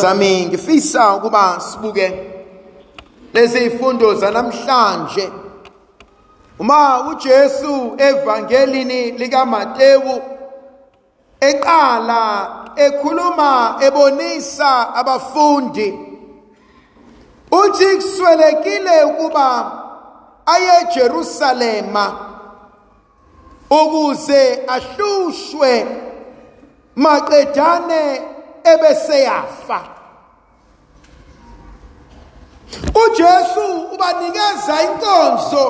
zami ngifisa ukuba sibuke lezi ifundo zanamhlanje. Uma uJesu evangelini likaMateyu eqala ekhuluma ebonisa abafundi uthi kuswelekile ukuba aye eJerusalema ukuze ahlushwe maqedane ebeseyafa uJesu ubanikeza inkonzo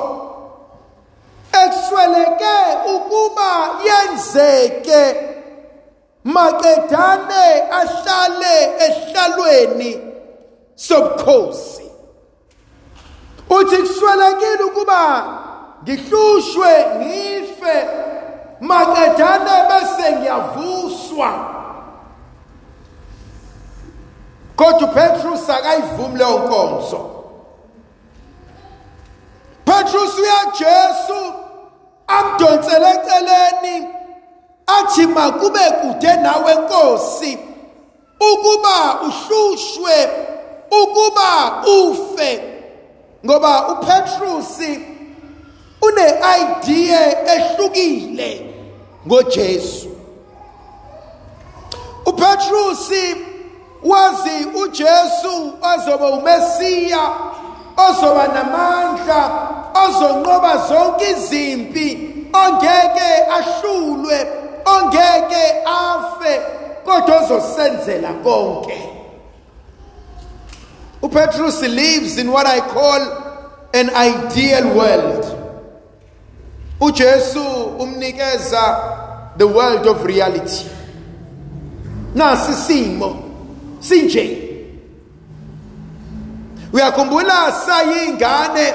ekusweleke ukuba yenzeke maqedane ahlale ehlalweni sobukhosi. Uthi kuswelekile ukuba ngihlushwe ngife maqedane bese ngiyavuswa. Kodwa uPetrus akayivumi leyo nkonzo Petrus uyaJesu amdonsele eceleni athi makube kude nawe Nkosi ukuba uhlushwe ukuba ufe. Ngoba uPetrus une idea ehlukile ngoJesu. uPetrus wazi uJesu azoba uMesiya ozoba namandla ozonqoba zonke izimpi ongeke ahlulwe ongeke afe kodwa ozosenzela konke. uPetrus lives in what I call an ideal world. uJesu umnikeza the world of reality. Nasi simo. Sinje. Uyakhumbula sayingane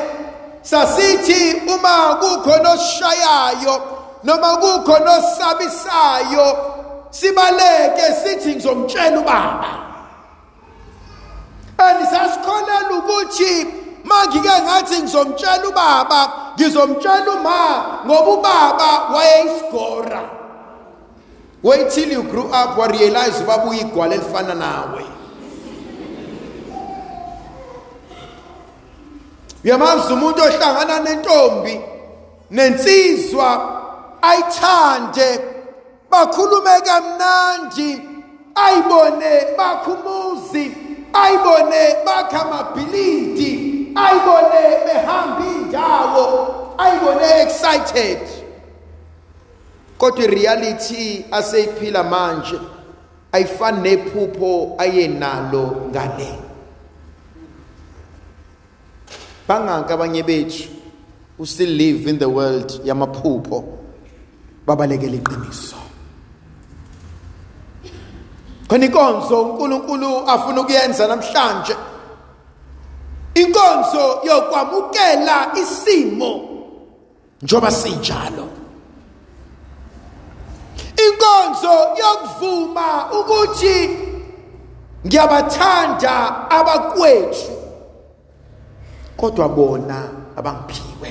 sasithi uma kukhona oshayayo noma kukhona osabisayo sibaleke sithi ngizomtshela ubaba. Andisasikhonela ukuthi mangike ngathi ngizomtshela ubaba ngizomtshela uma ngoba ubaba wayeyisigora wait till you grew up wa realize ubaba uyigwala elifana nawe. Uyamazi umuntu ohlangana nentombi nensizwa ayithande bakhulume kamnandi ayibone bakhumuzi ayibone bakha amabhilidi ayibone behamba indawo ayibone excited. Kodwa reality aseyiphila manje ayifani nephupho ayenalo ngale. Bangaka abanye bethu who still live in the world yamaphupho babalekela iqiniso. Khona inkonzo uNkulunkulu afuna ukuyenza namhlanje. Inkonzo yokwamukela isimo njoba sinjalo. Inkonzo yokuvuma ukuthi ngiyabathanda abakwethu kodwa bona abangiphiwe.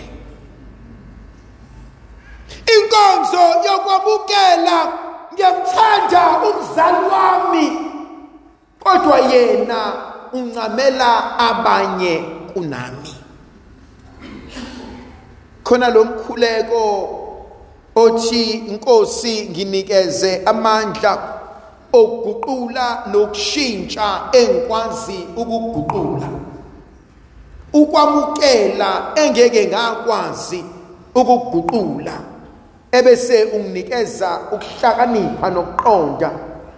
Inkonzo yokwamukela ngiyamthanda umzali wami kodwa yena uncamela abanye kunami. Khona lo mkhuleko othi inkosi nginikeze amandla okuguqula nokushintsha engikwazi ukuguqula. Ukwamukela engeke ngakwazi ukuguqula. Ebese unginikeza ukuhlakanipha nokuqonda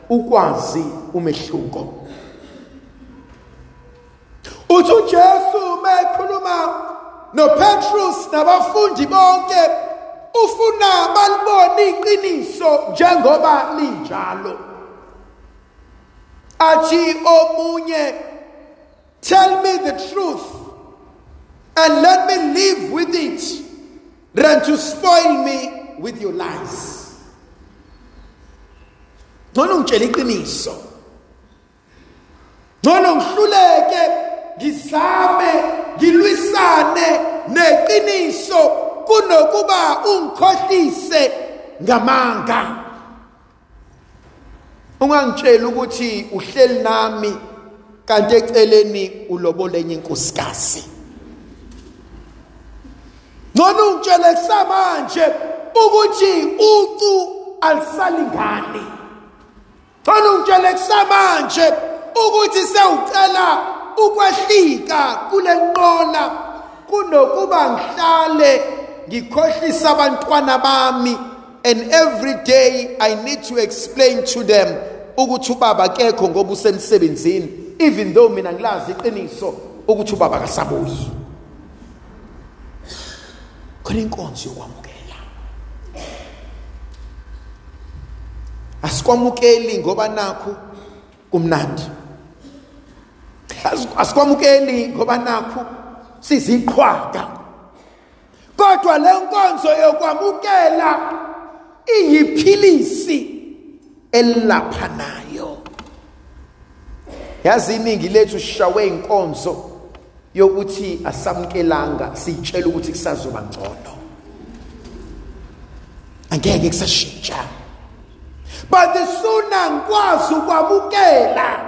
ukwazi umehluko. Uthi uJesu mekhuluma noPetrus nabafundi bonke ufuna balibone iqiniso njengoba linjalo. Athi omunye tell me the truth and let me live with it than to spoil me with your lies. Ngcono ngitshela iqiniso. Ngcono ngihluleke ngizame kunokuba ungikhohlise ngamanga. Ungangitshela ukuthi uhleli nami kanti eceleni ulobole enye inkosikazi. Nona ungitshele kusamanje ukuthi ucu alisalingani. Nona ungitshele kusamanje ukuthi sewucela ukwehlika kule nqola kunokuba ngihlale ngikhohlisa abantwana bami and every day i need to explain to them ukuthi ubaba kekho ngoba usemsebenzini even though mina ngilazi iqiniso ukuthi ubaba kasabuyi khona inkonzo yokwamukela. Asikwamukeli ngoba nakho kumnandi. Asikwamukeli ngoba nakho siziqhwaga. Kodwa le nkonzo yokwamukela iyiphilisi elaphanayo yazi iningi lethu sishawe inkonzo yokuthi asamkelanga sitshela ukuthi kusazoba ngcono. Angeke kusashintsha. But sooner ngikwazi ukwamukela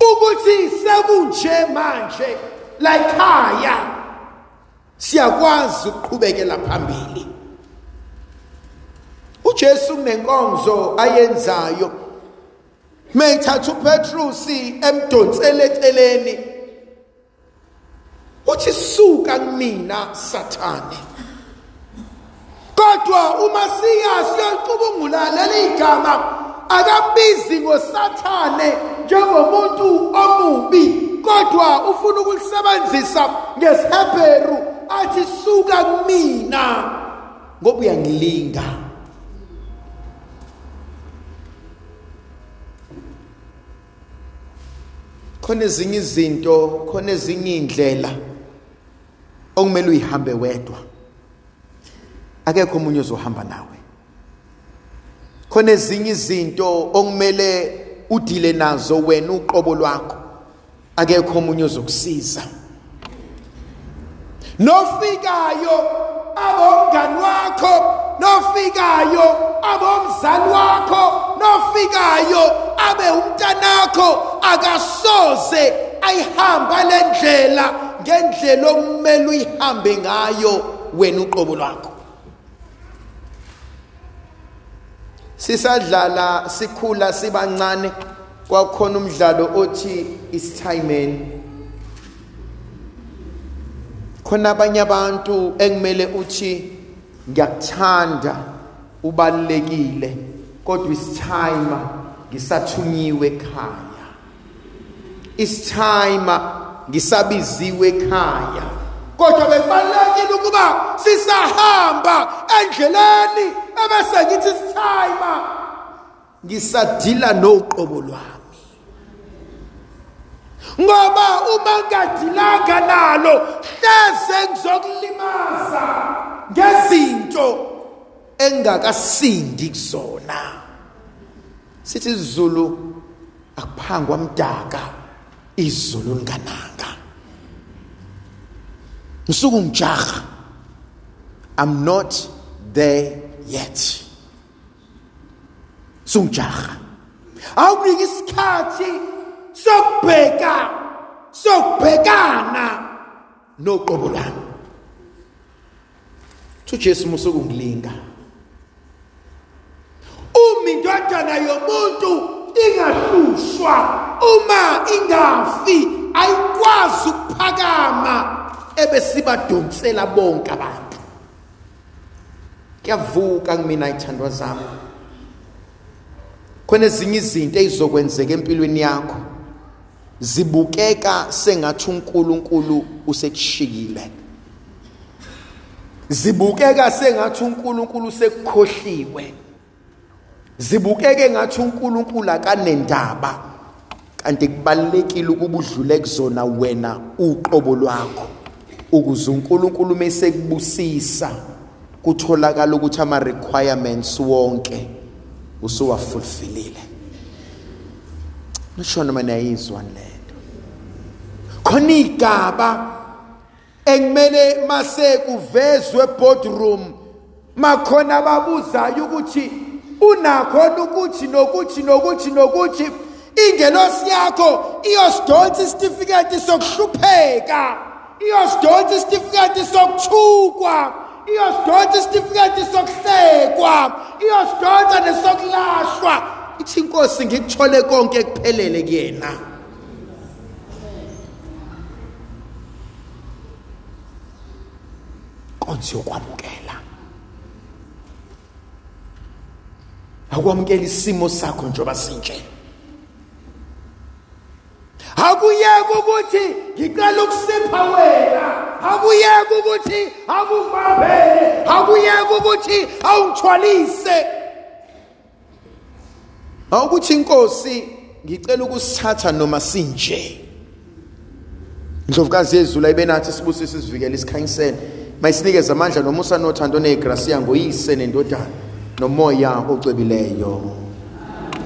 ukuthi sekunje manje la ekhaya siyakwazi ukuqhubekela phambili. uJesu kunenkonzo ayenzayo. Mayithatha uPetrus emdonsele eceleni uthi suka kumina sathane. Kodwa uma siya siyalicubungula leli gama akambizi ngosathane njengomuntu omubi kodwa ufuna ukulisebenzisa ngesihebheru athi suka kumina ngoba uyangilinga. Khona ezinye izinto khona ezinye indlela okumele uyihambe wedwa. Akekho umunye ozohamba nawe. Khona ezinye izinto okumele udile nazo wena uqobo lwakho. Akekho omunye ozokusiza. Nofikayo abomngani wakho nofikayo abomzali wakho nofikayo abe umntanakho akasoze ayihamba lendlela ngendlela okumele uyihambe ngayo wena uqobo lwakho. Sisadlala sikhula sibancane. Kwakhona umdlalo othi isithayimeni khona abanye abantu ekumele uthi ngiyakuthanda ubalekile kodwa isithayima ngisathunyiwe ekhaya. Isithayima ngisabiziwe ekhaya. Kodwa bekubalekile ukuba sisahamba endleleni ebese ngithi isithayima ngisadila noqobo lwami. Ngoba uma ngadilanga nalo hleze ngizokulimaza ngezinto engakasindi kuzona. Sithi izulu akuphangwa mdaka izulu lingananga ngisuku ngijaha i'm not there yet. Sungijaha awukunike isikhathi sokubheka sokubhekana. Noqobo lami uJesu musuku ngilinga uma indodana yomuntu ingahlushwa uma ingafi ayikwazi ukuphakama ebesibadonsela bonke abantu. Kuyavuka kumina ithandwa zami. Khona ezinye izinto ezizokwenzeka empilweni yakho. Zibukeka sengathi uNkulunkulu usekushikile zibukeka sengathi uNkulunkulu sekukhohliwe zibukeke ngathi uNkulunkulu akanendaba. Kanti kubalekile ukuba udlule kuzona wena uqobo lwakho. Ukuze uNkulunkulu mesekubusisa kutholakala ukuthi ama requirements wonke usuwafulfillile. Nisho noma niyayizwa lento khona igaba ekumele mase kuvezwe boardroom. Makhona ababuzayo ukuthi unakho ukuthi nokuthi nokuthi nokuthi ingelosi yakho iyosidonsa isitifiketi sokuhlupheka iyosidonsa isitifiketi sokuthukwa iyosidonsa isitifiketi sokuhlekwa iyosidonsa nesokulahlwa ithi inkosi ngikuthole konke kuphelele kuyena. Konke yokwamukela. Akwamukela isimo sakho njengoba sinje. Akuyeke ukuthi ngicela ukusipha wena. Akuyeke ukuthi akuvambele akuyeke ukuthi awungithwalise awukuthi inkosi ngicela ukusithatha noma sinje. Indlovukazi yezulu ayibenathi sibusise sivikele isikhanyisele. Mayisinikeze amandla nomusa nothando negrasiya ngoyise nendodana nomoya ocwebileyo